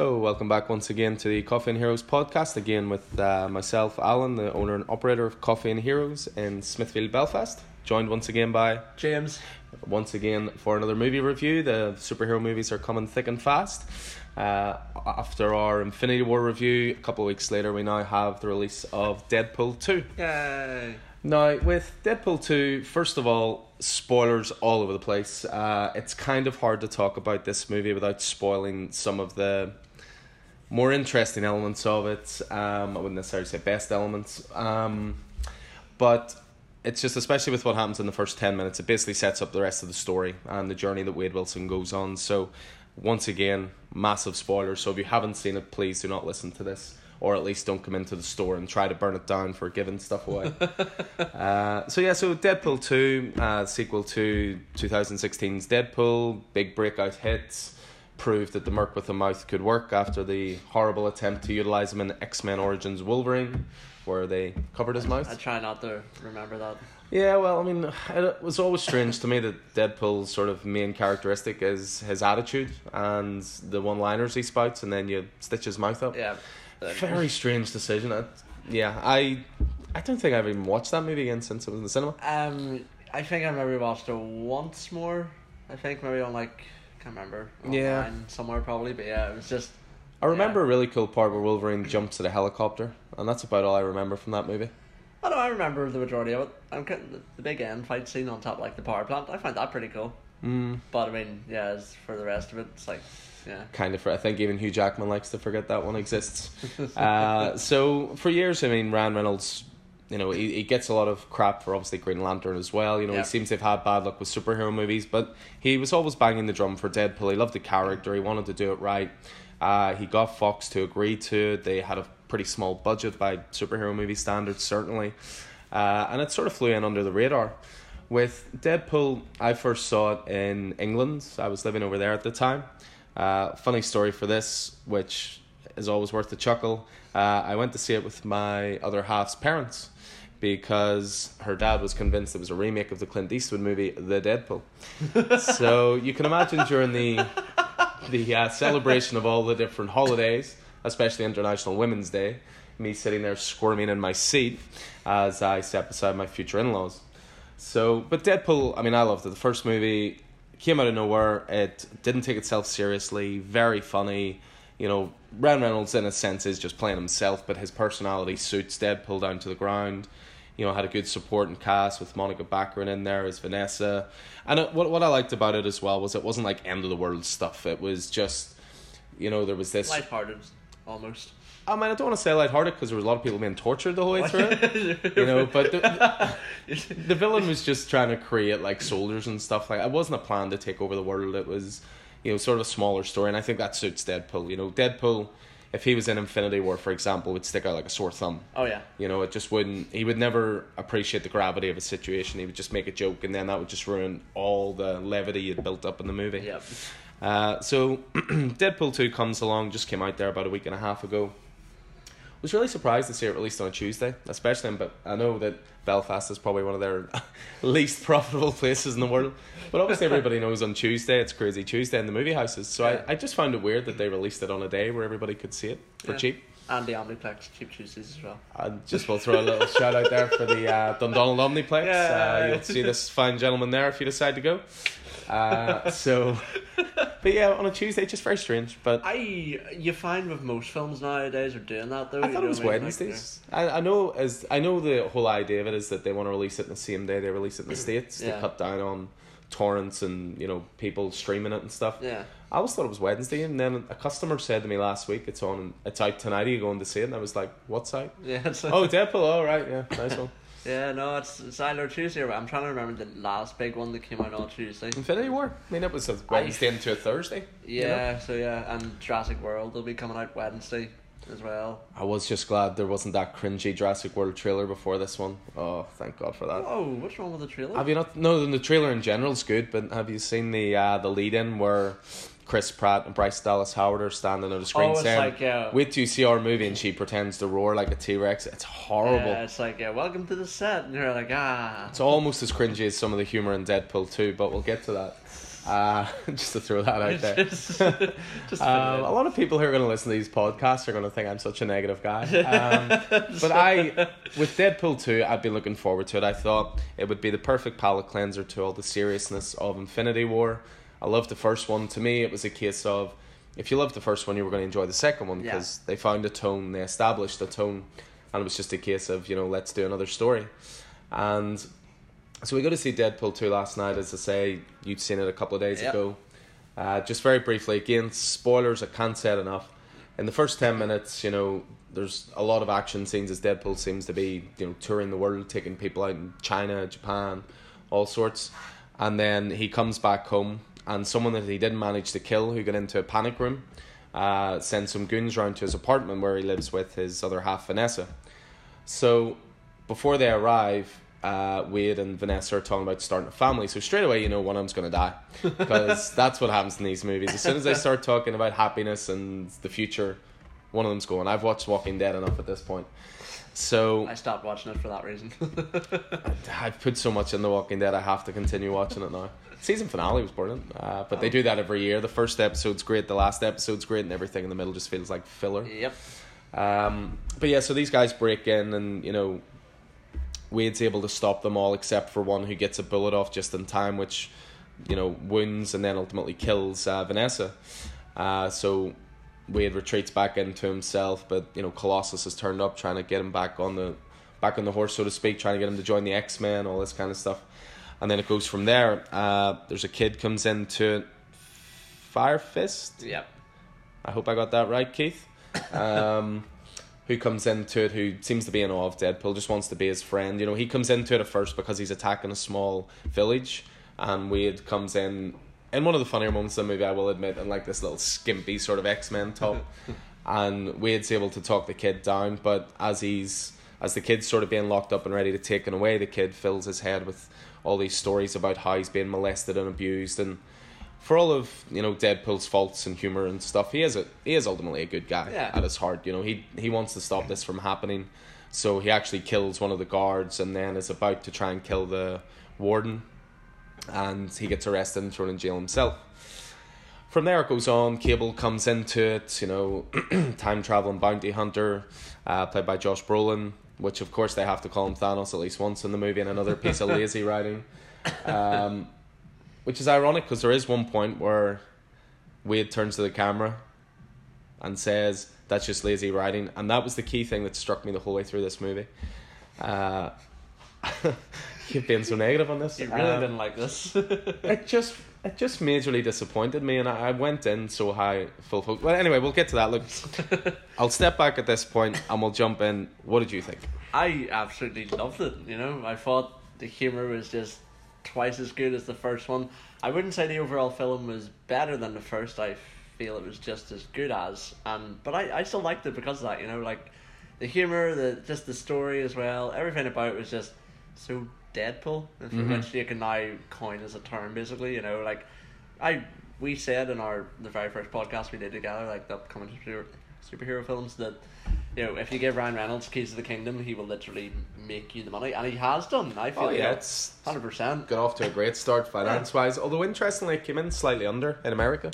So, welcome back once again to the Coffee and Heroes podcast. Again, with uh, myself, Alan, the owner and operator of Coffee and Heroes in Smithfield, Belfast. Joined once again by James. once again for another movie review. The superhero movies are coming thick and fast. Uh, after our Infinity War review, a couple of weeks later, we now have the release of Deadpool 2. Yay. Now, with Deadpool 2, first of all, spoilers all over the place. Uh, it's kind of hard to talk about this movie without spoiling some of the more interesting elements of it. Um, I wouldn't necessarily say best elements. Um, but it's just, especially with what happens in the first 10 minutes, it basically sets up the rest of the story and the journey that Wade Wilson goes on. So, once again, massive spoilers. So, if you haven't seen it, please do not listen to this or at least don't come into the store and try to burn it down for giving stuff away. uh, so yeah, so Deadpool two, uh, sequel to 2016's Deadpool, big breakout hit, proved that the Merc with a mouth could work after the horrible attempt to utilize him in X Men Origins Wolverine, where they covered his mouth. I try not to remember that. Yeah, well, I mean, it was always strange to me that Deadpool's sort of main characteristic is his attitude and the one-liners he spouts, and then you stitch his mouth up. Yeah. Very strange decision. I, yeah, I I don't think I've even watched that movie again since it was in the cinema. Um, I think I maybe watched it once more. I think maybe on like can't remember. Yeah. online somewhere probably, but yeah, it was just. I remember a really cool part where Wolverine jumps at a helicopter, and that's about all I remember from that movie. I don't know. I remember the majority of it. I'm the big end fight scene on top like the power plant. I find that pretty cool. Mm, But I mean, yeah, as for the rest of it, it's like, yeah. kind of. for, I think even Hugh Jackman likes to forget that one exists. uh, so for years, I mean, Ryan Reynolds, you know, he, he gets a lot of crap for obviously Green Lantern as well. You know, Yeah. he seems to have had bad luck with superhero movies, but he was always banging the drum for Deadpool. He loved the character. He wanted to do it right. Uh, he got Fox to agree to it. They had a pretty small budget by superhero movie standards, certainly, uh, and it sort of flew in under the radar. With Deadpool, I first saw it in England. I was living over there at the time. Uh, funny story for this, which is always worth a chuckle. Uh, I went to see it with my other half's parents because her dad was convinced it was a remake of the Clint Eastwood movie, The Deadpool. so you can imagine during the the uh, celebration of all the different holidays, especially International Women's Day, me sitting there squirming in my seat as I sat beside my future in laws. So, but Deadpool, I mean, I loved it. The first movie came out of nowhere. It didn't take itself seriously. Very funny. You know, Ryan Reynolds, in a sense, is just playing himself, but his personality suits Deadpool down to the ground. You know, had a good supporting cast with Monica Baccarin in there as Vanessa. And it, what what I liked about it as well was it wasn't like end of the world stuff. It was just, you know, there was this. Lighthearted, almost. I mean, I don't want to say lighthearted because there was a lot of people being tortured the whole way through it. You know, but the, the villain was just trying to create like soldiers and stuff like it wasn't a plan to take over the world it was you know sort of a smaller story and i think that suits deadpool you know deadpool if he was in infinity war for example would stick out like a sore thumb oh yeah. you know it just wouldn't he would never appreciate the gravity of a situation he would just make a joke and then that would just ruin all the levity he built up in the movie Yep. uh, so Deadpool 2 comes along, just came out there about a week and a half ago. Was really surprised to see it released on a Tuesday, especially but I know that Belfast is probably one of their least profitable places in the world. But obviously everybody knows on Tuesday it's crazy Tuesday in the movie houses. So Yeah. I, I just found it weird that they released it on a day where everybody could see it for Yeah. cheap. And the Omniplex Cheap Tuesdays as well. I just will throw a little shout out there for the uh, Dundonald Omniplex. Yeah. Uh, you'll see this fine gentleman there if you decide to go. Uh, so, but yeah, on a Tuesday, just very strange. But I you find with most films nowadays are doing that though. I thought it was mean? Like, Wednesdays. I, I know as I know the whole idea of it is that they want to release it in the same day they release it in the states Yeah. to cut down on torrents and you know people streaming it and stuff. Yeah. I always thought it was Wednesday, and then a customer said to me last week, "It's on, it's out tonight. Are you going to see it?" And I was like, "What's out?" Yeah. It's oh, Deadpool. All right, yeah, nice one. Yeah, no, it's it's either Tuesday or I'm trying to remember the last big one that came out on Tuesday. Infinity War. I mean, it was a Wednesday into a Thursday. you know? Yeah, so yeah, and Jurassic World will be coming out Wednesday as well. I was just glad there wasn't that cringy Jurassic World trailer before this one. Oh, thank God for that. Oh, what's wrong with the trailer? Have you not? No, the trailer in general is good, but have you seen the uh, the lead in where Chris Pratt and Bryce Dallas Howard are standing on the screen Oh, it's saying, like, uh, "Wait till you see our movie," and she pretends to roar like a T Rex. It's horrible. Yeah, it's like, yeah, welcome to the set, and you're like, ah. It's almost as cringy as some of the humor in Deadpool too, but we'll get to that. Uh, just to throw that out there. just, just Um, a lot of people who are going to listen to these podcasts are going to think I'm such a negative guy. Um, but I, with Deadpool 2, I've been looking forward to it. I thought it would be the perfect palate cleanser to all the seriousness of Infinity War. I loved the first one. To me, it was a case of if you loved the first one, you were going to enjoy the second one Yeah. because they found a tone, they established a tone, and it was just a case of, you know, let's do another story. And so we got to see Deadpool 2 last night, as I say, you'd seen it a couple of days Yep. ago. Uh, just very briefly, again, spoilers, I can't say it enough. In the first 10 minutes, you know, there's a lot of action scenes as Deadpool seems to be, you know, touring the world, taking people out in China, Japan, all sorts. And then he comes back home, and someone that he didn't manage to kill, who got into a panic room, uh, sends some goons round to his apartment where he lives with his other half, Vanessa. So before they arrive, uh, Wade and Vanessa are talking about starting a family. So straight away, you know one of them's going to die because that's what happens in these movies. As soon as they start talking about happiness and the future, one of them's going. I've watched Walking Dead enough at this point. So I stopped watching it for that reason. I've put so much in The Walking Dead, I have to continue watching it now. Season finale was brilliant, uh, but they do that every year. The first episode's great, the last episode's great, and everything in the middle just feels like filler. yep. Um, but yeah, so these guys break in, and you know, Wade's able to stop them all except for one who gets a bullet off just in time, which you know wounds and then ultimately kills uh, Vanessa. Uh, so Wade retreats back into himself, but you know Colossus has turned up, trying to get him back on the back on the horse, so to speak, trying to get him to join the X Men, all this kind of stuff. And then it goes from there. Uh, there's a kid comes into Fire Fist. Yep. I hope I got that right, Keith. Um, who comes into it who seems to be in awe of Deadpool, just wants to be his friend. You know, he comes into it at first because he's attacking a small village, and Wade comes in in one of the funnier moments of the movie, I will admit, in like this little skimpy sort of X Men top. and Wade's able to talk the kid down, but as he's as the kid's sort of being locked up and ready to taken away, the kid fills his head with all these stories about how he's being molested and abused and for all of you know Deadpool's faults and humor and stuff, he is a he is ultimately a good guy Yeah. at his heart. You know, he he wants to stop this from happening, so he actually kills one of the guards and then is about to try and kill the warden, and he gets arrested and thrown in jail himself. From there it goes on. Cable comes into it. You know, time traveling bounty hunter, uh, played by Josh Brolin, which of course they have to call him Thanos at least once in the movie, and another piece of lazy writing. Um, which is ironic because there is one point where Wade turns to the camera and says that's just lazy writing, and that was the key thing that struck me the whole way through this movie. Uh, you've been so negative on this. You really Um, didn't like this. it just it just majorly disappointed me, and I, I went in so high full focus. Well, anyway, we'll get to that. Look, I'll step back at this point and we'll jump in. What did you think? I absolutely loved it. You know, I thought the humor was just twice as good as the first one. I wouldn't say the overall film was better than the first. I feel it was just as good as. Um, but I, I still liked it because of that. You know, like the humor, the just the story as well. Everything about it was just so Deadpool, if Mhm. which you can now coin as a term. Basically, you know, like I we said in our the very first podcast we did together, like the upcoming superhero, superhero films, that you know if you give Ryan Reynolds keys to the kingdom, he will literally make you the money, and he has done. I feel Oh yeah, it's hundred percent. got off to a great start finance wise. Although interestingly, it came in slightly under in America.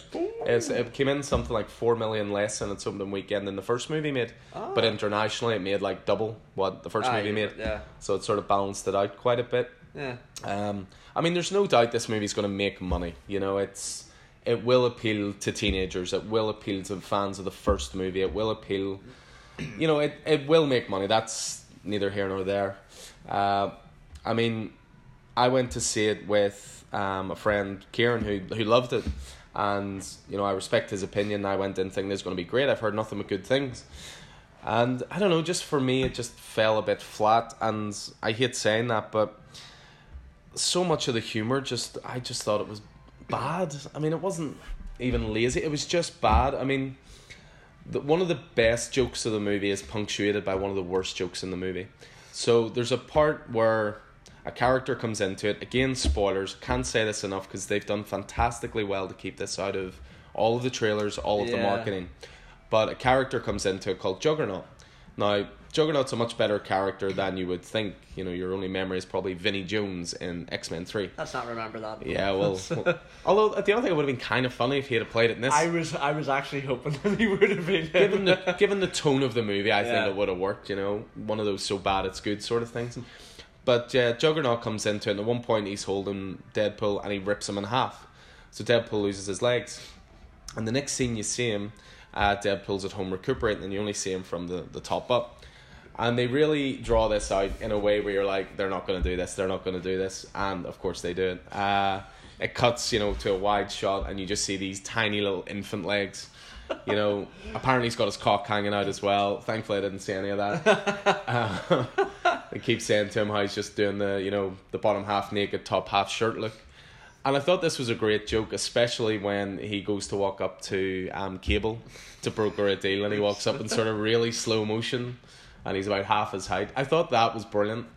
It's, it came in something like four million less in its opening weekend than the first movie made. But Ah. internationally, it made like double what the first Ah, movie made. Yeah, So it sort of balanced it out quite a bit. yeah, Um, I mean, there's no doubt this movie's going to make money. You know, it's it will appeal to teenagers. It will appeal to fans of the first movie. It will appeal. You know, it it will make money. That's neither here nor there. Uh, I mean, I went to see it with um, a friend, Kieran, who who loved it, and you know I respect his opinion. I went in thinking this is going to be great. I've heard nothing but good things. And I don't know, just for me, it just fell a bit flat. And I hate saying that, but so much of the humor just I just thought it was bad. I mean, it wasn't even lazy. It was just bad. I mean, the, one of the best jokes of the movie is punctuated by one of the worst jokes in the movie. So there's a part where a character comes into it. Again, spoilers. Can't say this enough because they've done fantastically well to keep this out of all of the trailers, all of the marketing. But a character comes into it called Juggernaut. Now, Juggernaut's a much better character than you would think. You know, your only memory is probably Vinnie Jones in X Men Three. Let's not remember that. Yeah, well, well, although the other thing, it would have been kind of funny if he had played it in this. I was I was actually hoping that he would have been. given the given the tone of the movie, I think it would have worked. You know, one of those so bad it's good sort of things. But uh, Juggernaut comes into it, and at one point he's holding Deadpool and he rips him in half. So Deadpool loses his legs, and the next scene you see him, uh, Deadpool's at home recuperating, and you only see him from the, the top up. And they really draw this out in a way where you're like, they're not going to do this, they're not going to do this, and of course they do it. Uh, it cuts, you know, to a wide shot, and you just see these tiny little infant legs. You know, apparently he's got his cock hanging out as well. Thankfully, I didn't see any of that. Uh, they keep saying to him how he's just doing the, you know, the bottom half naked, top half shirt look. And I thought this was a great joke, especially when he goes to walk up to um, Cable to broker a deal, and he walks up in sort of really slow motion, and he's about half his height. I thought that was brilliant,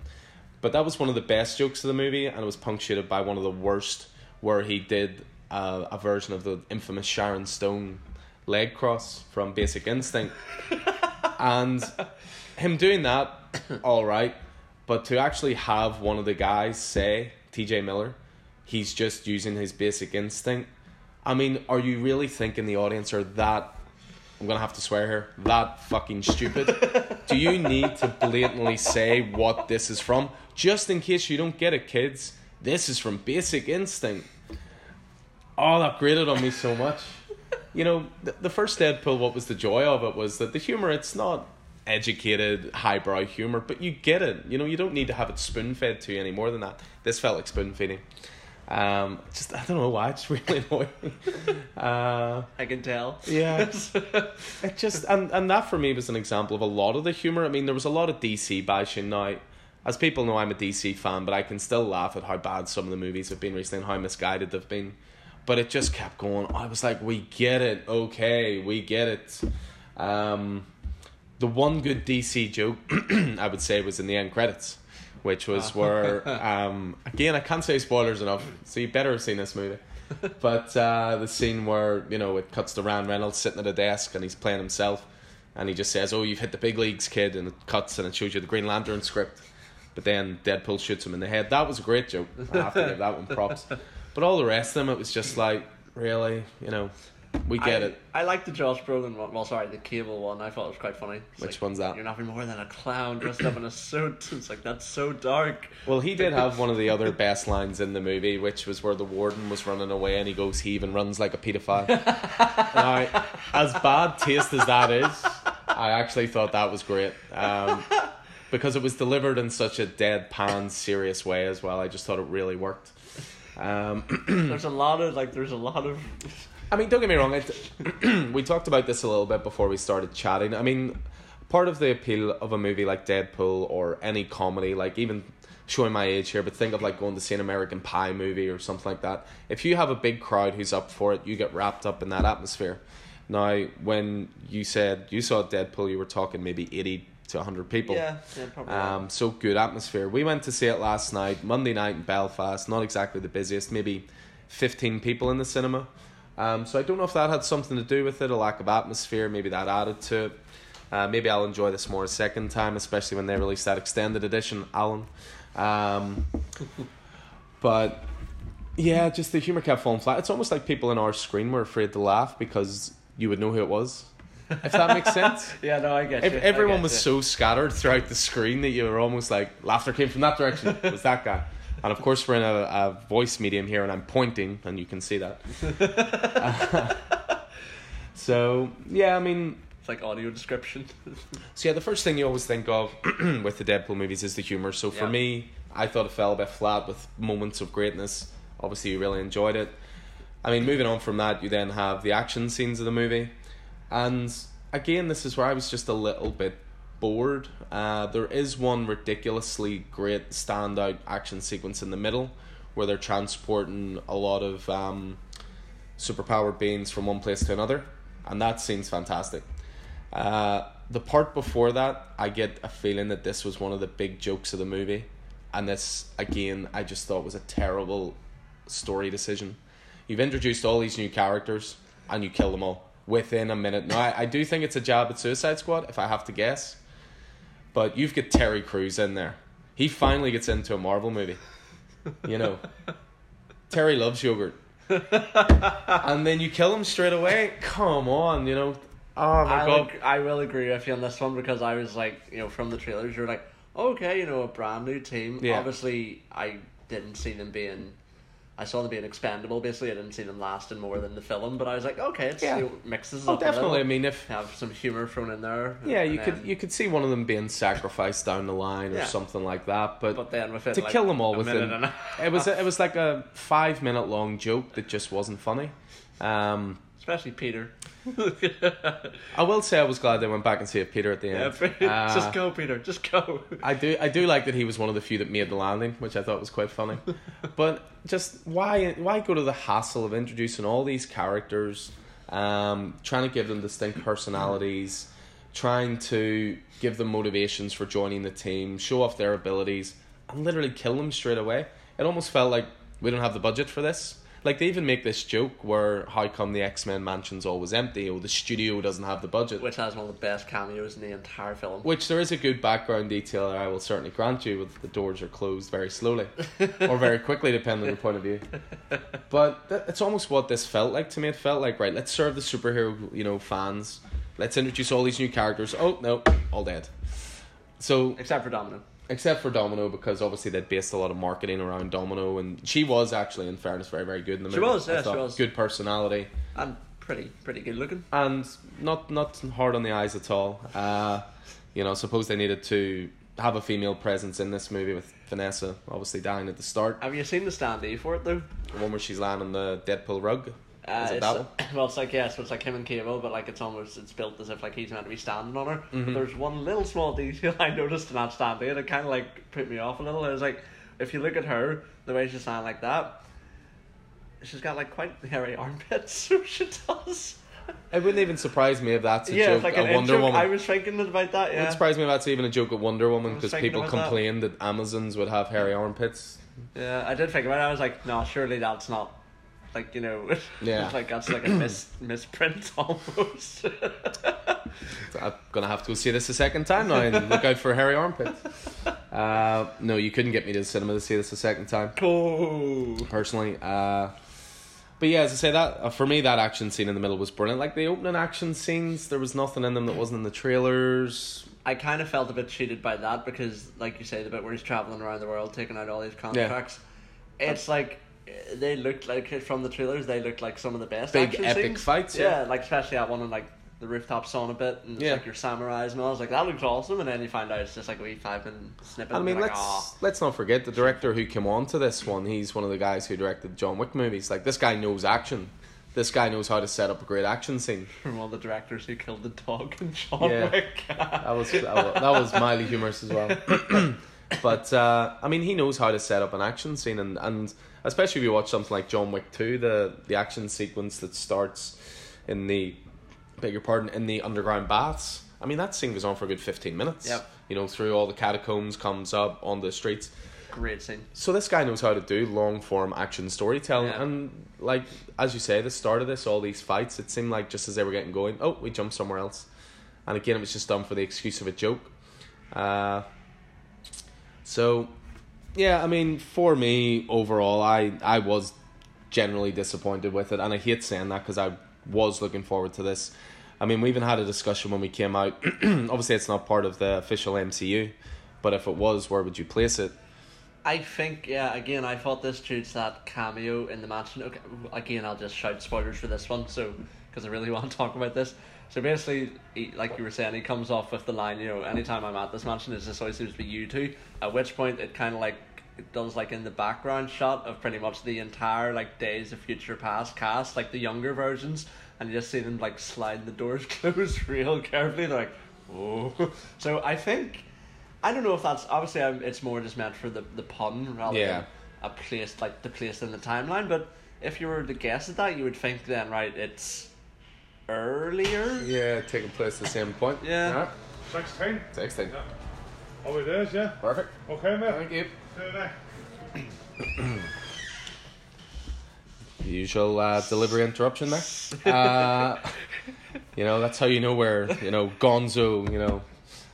but that was one of the best jokes of the movie, and it was punctuated by one of the worst, where he did uh, a version of the infamous Sharon Stone leg cross from Basic Instinct, and him doing that, all right, but to actually have one of the guys say, T.J. Miller, he's just using his basic instinct. I mean, are you really thinking the audience are that? I'm gonna have to swear here. That fucking stupid. Do you need to blatantly say what this is from, just in case you don't get it, kids? This is from Basic Instinct. Oh, that grated on me so much. You know, the, the first Deadpool. What was the joy of it was that the humor. It's not educated highbrow humor, but you get it. You know, you don't need to have it spoon fed to you any more than that. This felt like spoon feeding. Um, just I don't know why. It's really annoying. Uh, I can tell. yeah, it just and and that for me was an example of a lot of the humor. I mean, there was a lot of DC bashing now. As people know, I'm a DC fan, but I can still laugh at how bad some of the movies have been recently and how misguided they've been. But it just kept going. I was like, we get it, okay, we get it. Um, the one good DC joke I would say was in the end credits, which was where um, again I can't say spoilers enough, so you better have seen this movie. But uh, the scene where you know it cuts to Ryan Reynolds sitting at a desk and he's playing himself, and he just says, "Oh, you've hit the big leagues, kid," and it cuts and it shows you the Green Lantern script. But then Deadpool shoots him in the head. That was a great joke. I have to give that one props. But all the rest of them, it was just like, really, you know, we get I, it. I like the Josh Brolin one. Well, sorry, the Cable one. I thought it was quite funny. It's Which like, one's that? You're nothing more than a clown dressed up in a suit. It's like that's so dark. Well, he did have one of the other best lines in the movie, which was where the warden was running away and he goes, he even runs like a paedophile. now, as bad taste as that is, I actually thought that was great. Um, because it was delivered in such a deadpan, serious way as well. I just thought it really worked. Um, There's a lot of like. There's a lot of. I mean, don't get me wrong. It, we talked about this a little bit before we started chatting. I mean, part of the appeal of a movie like Deadpool or any comedy, like even showing my age here, but think of like going to see an American Pie movie or something like that. If you have a big crowd who's up for it, you get wrapped up in that atmosphere. Now, when you said you saw Deadpool, you were talking maybe eighty to hundred people. Yeah, yeah, probably. Um, so good atmosphere. We went to see it last night, Monday night in Belfast. Not exactly the busiest, maybe fifteen people in the cinema. Um, so I don't know if that had something to do with it, a lack of atmosphere. Maybe that added to it. Uh, maybe I'll enjoy this more a second time, especially when they release that extended edition, Alan. Um, but yeah, just the humor kept falling flat. It's almost like people in our screen were afraid to laugh because you would know who it was. If that makes sense. yeah, no, I get you. Everyone get was you. so scattered throughout the screen that you were almost like laughter came from that direction. It was that guy? And of course, we're in a, a voice medium here, and I'm pointing, and you can see that. so yeah, I mean, It's like audio description. so yeah, the first thing you always think of with the Deadpool movies is the humor. So for Yeah. me, I thought it fell a bit flat with moments of greatness. Obviously, you really enjoyed it. I mean, moving on from that, you then have the action scenes of the movie, and again, this is where I was just a little bit bored. Uh, there is one ridiculously great standout action sequence in the middle where they're transporting a lot of um, superpowered beings from one place to another, and that scene's fantastic. Uh, the part before that, I get a feeling that this was one of the big jokes of the movie, and this again, I just thought was a terrible story decision. You've introduced all these new characters, and you kill them all within a minute. Now, I, I do think it's a jab at Suicide Squad, if I have to guess. But you've got Terry Crews in there. He finally gets into a Marvel movie. You know, Terry loves yogurt, and then you kill him straight away. Come on, you know. Oh my I, god. ag- I will agree with you on this one because I was like, you know, from the trailers, you're like, okay, you know, a brand new team. Yeah. Obviously, I didn't see them being. I saw them being expendable. Basically, I didn't see them lasting more than the film. But I was like, okay, it's Yeah. know, mixes Oh, definitely. I mean, if have some humor thrown in there. yeah, and you could then- you could see one of them being sacrificed down the line or Yeah. something like that. But, But then it, to like, kill them all a within a it was it was like a five minute long joke that just wasn't funny. Um, especially Peter. I will say I was glad they went back and saved Peter at the yeah, end. Uh, just go, Peter. Just go. I do I do like that he was one of the few that made the landing, which I thought was quite funny. but just why why go to the hassle of introducing all these characters, um, trying to give them distinct personalities, trying to give them motivations for joining the team, show off their abilities, and literally kill them straight away. It almost felt like we don't have the budget for this. Like they even make this joke where how come the X Men mansion's always empty or the studio doesn't have the budget. Which has one of the best cameos in the entire film. Which there is a good background detail there, I will certainly grant you, with the doors are closed very slowly or very quickly, depending on your point of view. But it's almost what this felt like to me. It felt like right, let's serve the superhero, you know, fans. Let's introduce all these new characters. Oh no, all dead. So Except for Domino. Except for Domino, because obviously they'd based a lot of marketing around Domino, and she was actually, in fairness, very very good in the movie. She was, yeah, she was. Good personality And pretty, pretty good looking. and not not hard on the eyes at all. Uh, you know, suppose they needed to have a female presence in this movie with Vanessa obviously dying at the start. Have you seen the standee for it though? The one where she's lying on the Deadpool rug. Uh, Is it that one? well, it's like yeah, so it's like him and Cable, but like it's almost it's built as if like he's meant to be standing on her. Mm-hmm. But there's one little small detail I noticed in that standee, and it kind of like put me off a little. I was like, if you look at her, the way she's standing like that, she's got like quite hairy armpits. So she does. It wouldn't even surprise me if that's a yeah, joke like at Wonder intro. Woman. I was thinking about that. It Yeah. wouldn't surprise me if that's even a joke at Wonder Woman because people about that. complained that. Amazons would have hairy armpits. Yeah, I did think about it. I was like, no, surely that's not. Like you know, Yeah. like that's like a mis misprint almost. I'm gonna have to go see this a second time now and look out for hairy armpits. Uh, no, you couldn't get me to the cinema to see this a second time. cool. personally. Uh, but yeah, as I say, that uh, for me, that action scene in the middle was brilliant. Like the opening action scenes, there was nothing in them that wasn't in the trailers. I kind of felt a bit cheated by that because, like you say, the bit where he's traveling around the world taking out all these contracts, it's like they looked like from the trailers. They looked like some of the best Big action epic scenes. fights, yeah. like especially that one on like the rooftop sawn a bit, and Yeah. like your samurais and all. I was like, that looks awesome, and then you find out it's just like a wee five minute snippet. I mean, let's "Aw." let's not forget the director who came on to this one. He's one of the guys who directed John Wick movies. Like this guy knows action. This guy knows how to set up a great action scene. from all the directors who killed the dog in John Yeah. Wick. That was that was, that was mildly humorous as well. but uh, I mean, he knows how to set up an action scene, and, and especially if you watch something like John Wick Two, the the action sequence that starts in the beg your pardon in the underground baths. I mean, that scene goes on for a good fifteen minutes. Yep. You know, through all the catacombs, comes up on the streets. Great scene. So this guy knows how to do long form action storytelling, Yeah. and like as you say, the start of this, all these fights, it seemed like just as they were getting going, oh, we jumped somewhere else, and again, it was just done for the excuse of a joke. Uh, so, yeah, I mean, for me overall, I I was generally disappointed with it, and I hate saying that because I was looking forward to this. I mean, we even had a discussion when we came out. Obviously, it's not part of the official MCU, but if it was, where would you place it? I think, yeah, again, I thought this shoots that cameo in the mansion. Okay, again, I'll just shout spoilers for this one, so because I really want to talk about this. So basically, he, like you were saying, he comes off with the line, you know, anytime I'm at this mansion, it's just always seems to be you two. At which point, it kind of like it does like in the background shot of pretty much the entire like Days of Future Past cast, like the younger versions, and you just see them like slide the doors closed real carefully. They're like, oh. So I think. I don't know if that's obviously um, it's more just meant for the the pun rather Yeah. than a place like the place in the timeline. But if you were to guess at that, you would think then right, it's earlier. Yeah, taking place at the same point. Yeah. 16? Sixteen. Yeah. Oh, it is, yeah. Perfect. Okay, mate. Thank you. See you next. The usual uh, delivery interruption there. Uh, you know, that's how you know where, you know, Gonzo, you know,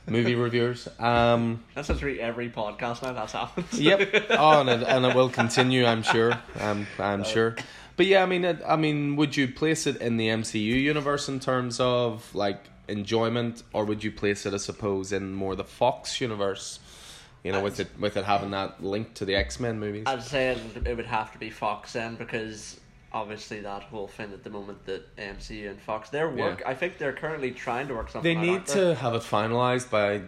movie reviewers. Um, That's literally every podcast now that's happened. yep. Oh, and it, and it will continue. I'm sure. I'm I'm sure. But yeah, I mean, it, I mean, would you place it in the MCU universe in terms of like enjoyment, or would you place it, I suppose, in more the Fox universe? You know, with it with it having that link to the X Men movies. I'd say it, it would have to be Fox then because obviously that whole thing at the moment that MCU and Fox their work. Yeah. I think they're currently trying to work something. out, They need to have it finalized by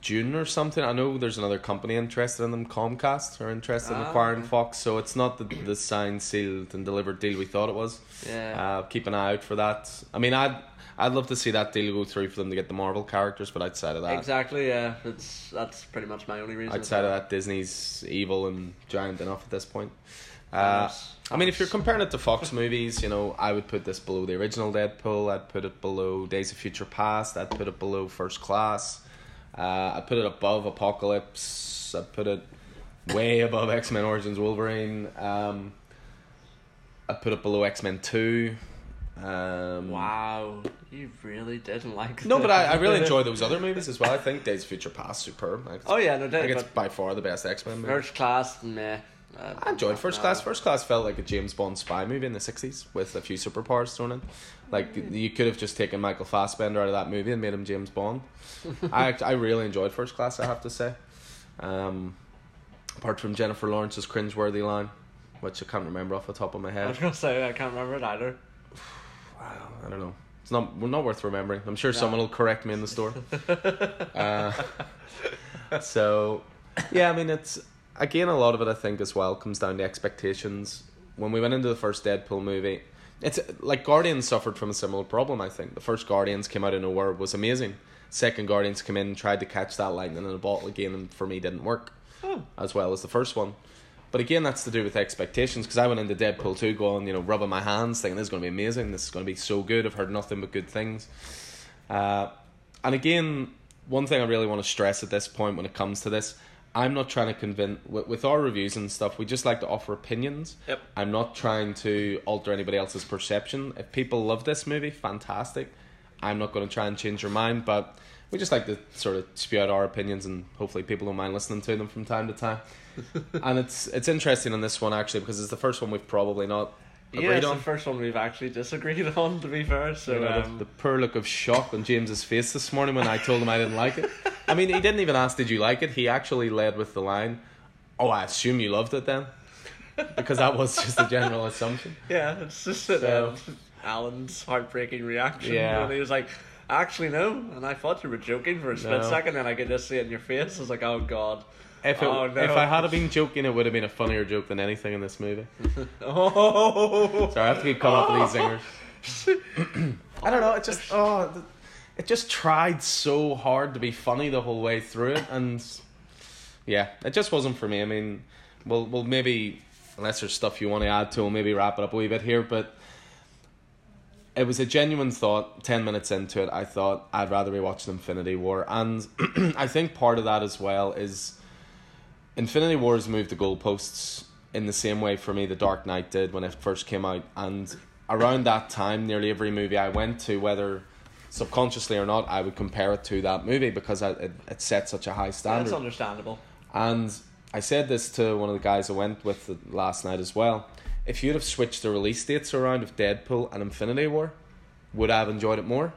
June or something. I know there's another company interested in them. Comcast are interested in Ah, acquiring okay. Fox, so it's not the the signed, sealed, and delivered deal we thought it was. Yeah. Uh, keep an eye out for that. I mean, I'd I'd love to see that deal go through for them to get the Marvel characters, but outside of that, Exactly. Yeah. It's that's pretty much my only reason. outside of that, Disney's evil and giant enough at this point. Uh, I mean, if you're comparing it to Fox movies, you know, I would put this below the original Deadpool. I'd put it below Days of Future Past. I'd put it below First Class. Uh, I'd put it above Apocalypse. I'd put it way above X Men Origins Wolverine. Um, I'd put it below X Men Two. Um, Wow, you really didn't like. No, but I, I really enjoy those other movies as well. I think Days of Future Past superb. Like, Oh yeah, no I doubt. think it's by far the best X Men movie. first class, meh. Uh, I enjoyed First. Class. First Class felt like a James Bond spy movie in the sixties with a few superpowers thrown in. Like you could have just taken Michael Fassbender out of that movie and made him James Bond. I I really enjoyed First Class. I have to say. Um, apart from Jennifer Lawrence's cringeworthy line, which I can't remember off the top of my head. I was gonna say I can't remember it either. I don't know. It's not well, not worth remembering. I'm sure No. someone will correct me in the store. uh, so, yeah, I mean, it's again a lot of it. I think as well comes down to expectations. When we went into the first Deadpool movie, it's like Guardians suffered from a similar problem. I think the first Guardians came out in of nowhere was amazing. Second Guardians came in and tried to catch that lightning in a bottle again, and for me didn't work Oh. as well as the first one. But again, that's to do with expectations because I went into Deadpool 2 going, you know, rubbing my hands, thinking this is going to be amazing, this is going to be so good. I've heard nothing but good things. Uh, and again, one thing I really want to stress at this point when it comes to this, I'm not trying to convince, with, with our reviews and stuff, we just like to offer opinions. Yep. I'm not trying to alter anybody else's perception. If people love this movie, fantastic. I'm not going to try and change your mind, but we just like to sort of spew out our opinions, and hopefully people don't mind listening to them from time to time. and it's it's interesting on this one actually because it's the first one we've probably not Yeah, it's on. the first one we've actually disagreed on. To be fair, so You know, the- um, the, poor look of shock on James's face this morning when I told him I didn't like it. I mean, he didn't even ask, "Did you like it?" He actually led with the line, "Oh, I assume you loved it then," because that was just a general assumption. yeah, it's just that So- um, Alan's heartbreaking reaction Yeah. he was like, "Actually, no," and I thought you were joking for a split No. second, and I could just see it in your face. I was like, "Oh God." If it, Oh, no. if I had been joking, it would have been a funnier joke than anything in this movie. Oh, Sorry, I have to keep coming up with these zingers. I don't know. It just oh, it just tried so hard to be funny the whole way through it, and yeah, it just wasn't for me. I mean, we'll we'll maybe unless there's stuff you want to add to, we'll maybe wrap it up a wee bit here, but. It was a genuine thought. Ten minutes into it, I thought I'd rather be watching Infinity War, and I think part of that as well is Infinity War has moved the goalposts in the same way for me the Dark Knight did when it first came out. And around that time, nearly every movie I went to, whether subconsciously or not, I would compare it to that movie because I, it, it set such a high standard. that's understandable. And I said this to one of the guys I went with last night as well. If you'd have switched the release dates around of Deadpool and Infinity War, would I have enjoyed it more?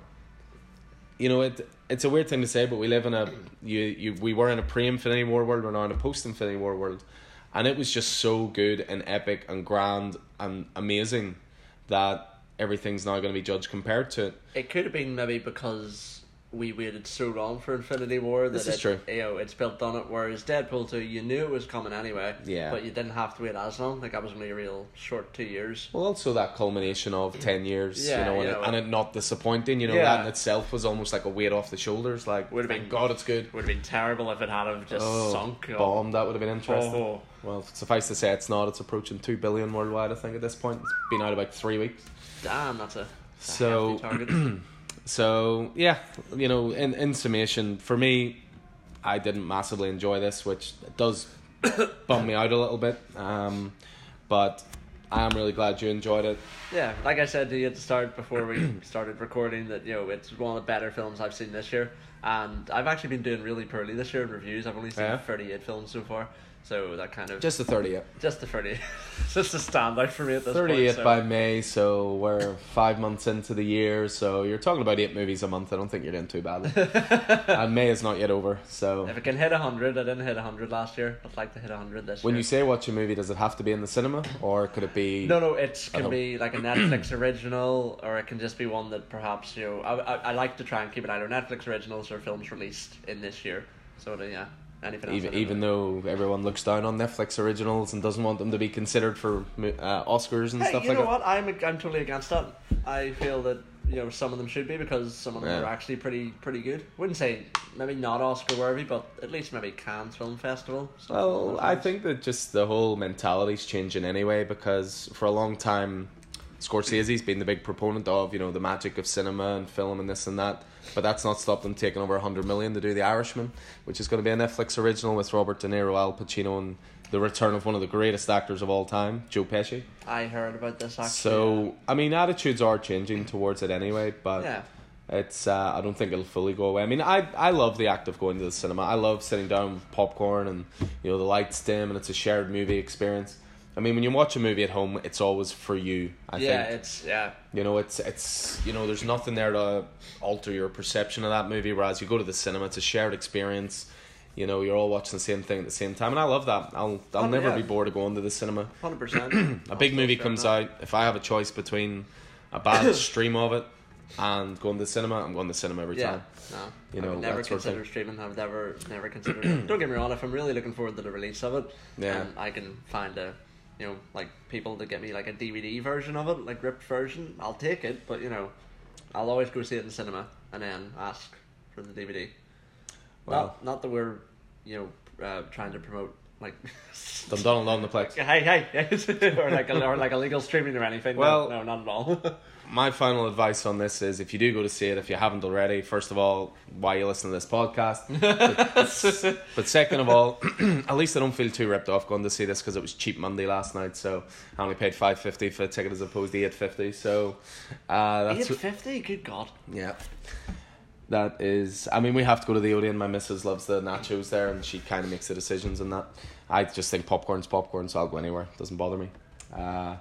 You know, it it's a weird thing to say, but we live in a you, you we were in a pre Infinity War world, we're now in a post Infinity War world. And it was just so good and epic and grand and amazing that everything's now going to be judged compared to it. It could have been maybe because we waited so long for Infinity War that This is it, true. You know, it's built on it. Whereas Deadpool two, you knew it was coming anyway. Yeah. But you didn't have to wait as long. Like that was only a real short two years. Well, also that culmination of ten years, Yeah, you know, and, you it, and it not disappointing. You know, Yeah. that in itself was almost like a weight off the shoulders. Like, Would've been- God, it's good. Would have been terrible if it had have just Oh, sunk. or- bomb. That would have been interesting. Oh. Well, suffice to say, it's not. It's approaching two billion worldwide. I think at this point, it's been out about three weeks. Damn, that's a, that's So-. So yeah, you know, in in summation, for me, I didn't massively enjoy this, which does bum me out a little bit. Um, but I am really glad you enjoyed it. Yeah, like I said to you at the start before we started recording, that you know it's one of the better films I've seen this year, and I've actually been doing really poorly this year in reviews. I've only seen Yeah. thirty eight films so far, so that kind of Just the 30th. just the thirty, just a standout for me at this 30th point. so- by May, so we're five months into the year, so you're talking about eight movies a month. I don't think you're doing too badly. and May is not yet over, so. If it can hit hundred, I didn't hit hundred last year. I'd like to hit hundred this When year. When you say watch a movie, does it have to be in the cinema, or could it be. No, no, it can be like a Netflix original, or it can just be one that perhaps you know. I, I, I like to try and keep it either Netflix originals or films released in this year. So yeah, anything else. Even, even though everyone looks down on Netflix originals and doesn't want them to be considered for uh, Oscars and Hey, stuff you like know that. what? I'm I'm totally against that. I feel that you know some of them should be because some of them Yeah. are actually pretty pretty good. Wouldn't say maybe not Oscar worthy, but at least maybe Cannes Film Festival. Well, I think that just the whole mentality's changing anyway because for a long time, Scorsese's been the big proponent of you know the magic of cinema and film and this and that, but that's not stopped him taking over a hundred million to do The Irishman, which is going to be a Netflix original with Robert De Niro, Al Pacino, and the return of one of the greatest actors of all time, Joe Pesci. I heard about this actually. So I mean, attitudes are changing towards it anyway, but. yeah, It's uh, I don't think it'll fully go away. I mean, I I love the act of going to the cinema. I love sitting down with popcorn and you know the lights dim and it's a shared movie experience. I mean, when you watch a movie at home, it's always for you. I yeah, think it's yeah. you know it's it's you know there's nothing there to alter your perception of that movie. Whereas you go to the cinema, it's a shared experience. You know, you're all watching the same thing at the same time, and I love that. I'll I'll Oh, never yeah. be bored of going to the cinema. Hundred percent. A big movie comes out. If I have a choice between a bad stream of it and going to the cinema, I'm going to the cinema every Yeah, time. no. You know, I know, would never that sort of consider streaming. I've never, never considered. Don't get me wrong. If I'm really looking forward to the release of it, Yeah. and I can find a, you know, like people to get me like a DVD version of it, like ripped version, I'll take it. But you know, I'll always go see it in cinema and then ask for the DVD. Well. not, not that we're, you know, uh, trying to promote like. Dundonald Omniplex. Hey, hey, or like a, or like illegal streaming or anything. Well- no, no, not at all. My final advice on this is if you do go to see it, if you haven't already, first of all, why you listen to this podcast? but, but second of all, at least I don't feel too ripped off going to see this because it was cheap Monday last night, so I only paid five fifty for a ticket as opposed to eight fifty. So uh, that's fifty. Good God. yeah. That is, I mean, we have to go to the Odeon. My missus loves the nachos there, and she kind of makes the decisions and that. I just think popcorn's popcorn, so I'll go anywhere. Doesn't bother me. Uh,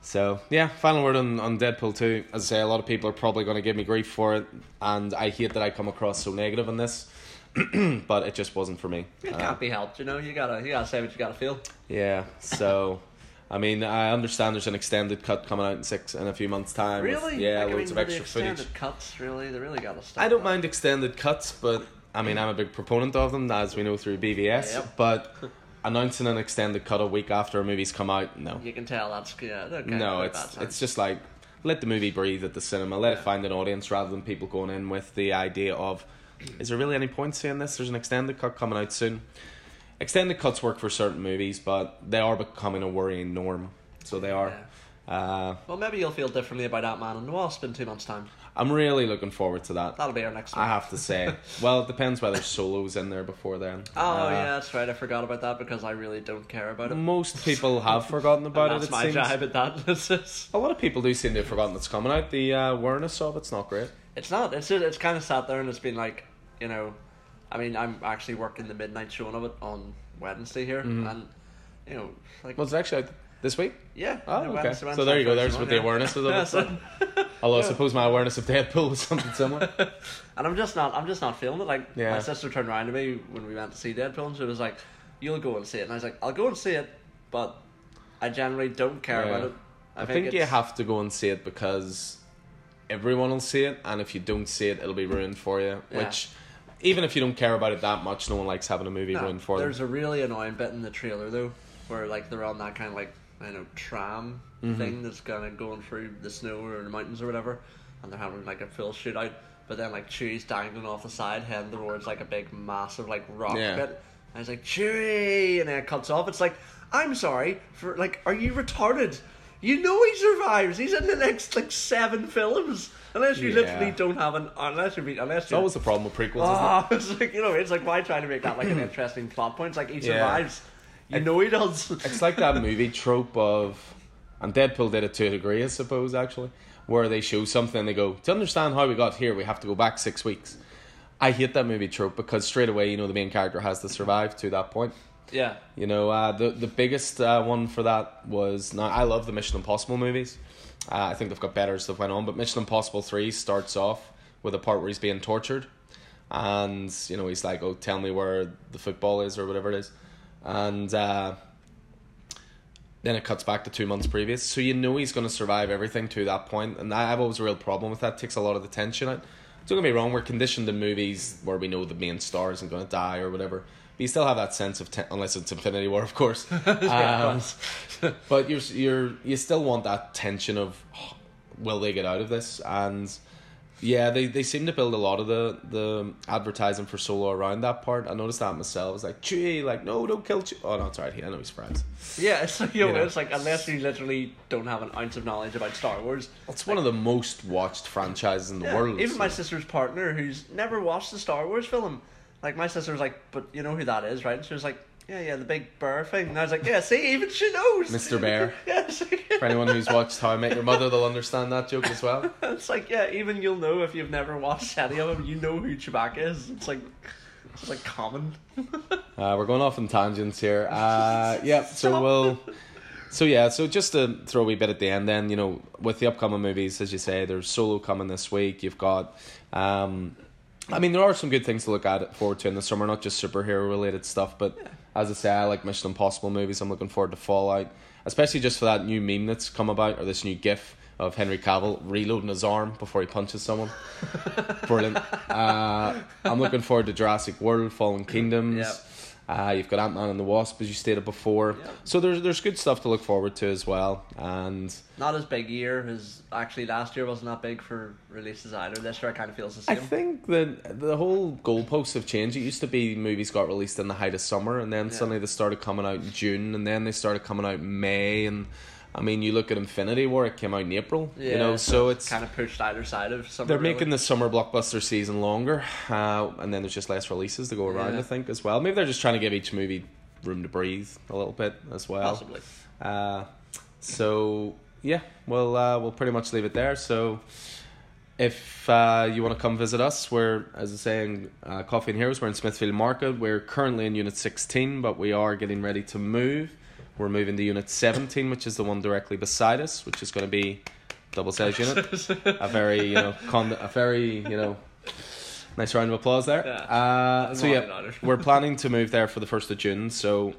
so yeah, final word on, on Deadpool two. As I say, a lot of people are probably going to give me grief for it, and I hate that I come across so negative on this. but it just wasn't for me. It Uh, can't be helped. You know, you gotta, you gotta say what you gotta feel. yeah, so. I mean, I understand there's an extended cut coming out in six in a few months' time. with- Really? yeah, like, loads I mean, of extra footage. extended cuts. Really, they really gotta stop. I don't that. mind extended cuts, but I mean, I'm a big proponent of them, as we know through BVS. Yep. But announcing an extended cut a week after a movie's come out, no, You can tell that's yeah. Okay, no, it's it's just like let the movie breathe at the cinema, let it find an audience rather than people going in with the idea of, is there really any point seeing this? There's an extended cut coming out soon. Extended cuts work for certain movies, but they are becoming a worrying norm. So they are. Uh, Well, maybe you'll feel differently about Ant Man and the Wasp in two months' time. I'm really looking forward to that. That'll be our next I have to say. well, it depends whether Solo's in there before then. Oh Uh, yeah, that's right. I forgot about that because I really don't care about it. Most people have forgotten about it. that's It my seems. jibe at that. A lot of people do seem to have forgotten it's coming out. The uh, awareness of it's not great. it's not. It's it's kind of sat there and it's been like, you know, I mean, I'm actually working the midnight showing of it on Wednesday here, Mm-hmm. and you know, like Well, it's actually this week. yeah. Oh, okay. Wednesday- so there you go. There's what the yeah. awareness is of Yeah, it. so- Although I suppose my awareness of Deadpool was something similar. And I'm just not, I'm just not feeling it. Like Yeah. my sister turned around to me when we went to see Deadpool, and she was like, "You'll go and see it." And I was like, "I'll go and see it, but I generally don't care Yeah. about it." I, think, you have to go and see it because everyone will see it, and if you don't see it, it'll be ruined for you. Yeah. Which, even if you don't care about it that much, no one likes having a movie No, ruined for them. There's a really annoying bit in the trailer though, where like they're on that kind of like I don't know tram Mm-hmm. thing that's kind of going through the snow or the mountains or whatever, and they're having like a full shootout. But then like Chewie's dangling off the side, heading towards like a big massive like rock Yeah. bit. And I was like Chewie, and then it cuts off. It's like I'm sorry for like, are you retarded? You know he survives. He's in the next like seven films. Unless you Yeah. literally don't have an unless you unless It's you always the problem with prequels, isn't it? Oh, it's like you know, it's like why trying to make that like an interesting plot point? It's like he Yeah. survives. You know he does. It's like that movie trope of, And Deadpool did it to a degree, I suppose, actually, where they show something and they go, to understand how we got here, we have to go back six weeks. I hate that movie trope because straight away, you know, the main character has to survive to that point. Yeah. You know, uh, the the biggest uh, one for that was now I love the Mission Impossible movies. Uh, I think they've got better stuff went on, but Mission Impossible three starts off with a part where he's being tortured, and you know he's like, "Oh, tell me where the football is or whatever it is," and uh, then it cuts back to two months previous, so you know he's going to survive everything to that point, and I have always a real problem with that. It takes a lot of the tension out. Don't get me wrong, we're conditioned in movies where we know the main star isn't going to die or whatever. But you still have that sense of ten- unless it's Infinity War, of course. Um, but you're you're you still want that tension of oh, will they get out of this? And yeah, they, they seem to build a lot of the the advertising for Solo around that part. I noticed that myself. I was like, Chewie, like no, don't kill Chewie. Oh no, it's alright. I know he's friends. Yeah, it's like, you know, You know. it's like unless you literally don't have an ounce of knowledge about Star Wars. It's one of the most watched franchises in the Yeah, world. Even my sister's partner, who's never watched the Star Wars film, like my sister was like, "But you know who that is, right?" And she was like, "Yeah, yeah, the big bear thing." And I was like, "Yeah, see, even she knows." Mr. Bear. like, For anyone who's watched How I Met Your Mother, they'll understand that joke as well. it's like, yeah, even you'll know if you've never watched any of them, you know who Chewbacca is. It's like, it's like common. Uh, we're going off on tangents here. Uh, yeah, so we'll. So yeah, so just to throw a wee bit at the end, then you know, with the upcoming movies, as you say, there's Solo coming this week. You've got, um, I mean, there are some good things to look at forward to in the summer, not just superhero related stuff, but as I say, I like Mission Impossible movies. I'm looking forward to Fallout, especially just for that new meme that's come about or this new GIF of Henry Cavill reloading his arm before he punches someone. Brilliant. Uh, I'm looking forward to Jurassic World, Fallen Kingdoms. Yep. Uh, you've got Ant Man and the Wasp, as you stated before. Yep. So there's there's good stuff to look forward to as well. And Not as big year as actually last year wasn't that big for releases either. This year I kind of feels the same. I think that the whole goalposts have changed. It used to be movies got released in the height of summer, and then Yeah. suddenly they started coming out in June, and then they started coming out in May. And I mean, you look at Infinity War; it came out in April. Yeah, you know, so it's kind of pushed either side of summer. they're really. making the summer blockbuster season longer, uh, and then there's just less releases to go around. Yeah. I think as well. Maybe they're just trying to give each movie room to breathe a little bit as well. possibly. Uh, so yeah, we'll uh, we'll pretty much leave it there. So if uh, you want to come visit us, we're as I say in uh, Coffee and Heroes. We're in Smithfield Market. We're currently in Unit sixteen, but we are getting ready to move. We're moving to Unit seventeen, which is the one directly beside us, which is going to be double size unit. a very you know con- a very you know. Nice round of applause there. Yeah. Uh, so yeah, we're planning to move there for the first of June. So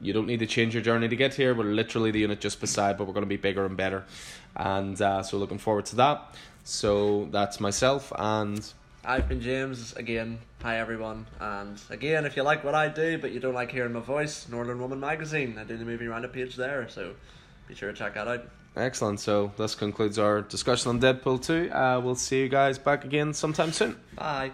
you don't need to change your journey to get here. We're literally the unit just beside, but we're going to be bigger and better. And uh, so looking forward to that. So that's myself and I've been James again. Hi everyone, and again, if you like what I do but you don't like hearing my voice, Northern Woman magazine. I do the movie roundup page there, so be sure to check that out. excellent. So this concludes our discussion on Deadpool 2. Uh, we'll see you guys back again sometime soon. Bye.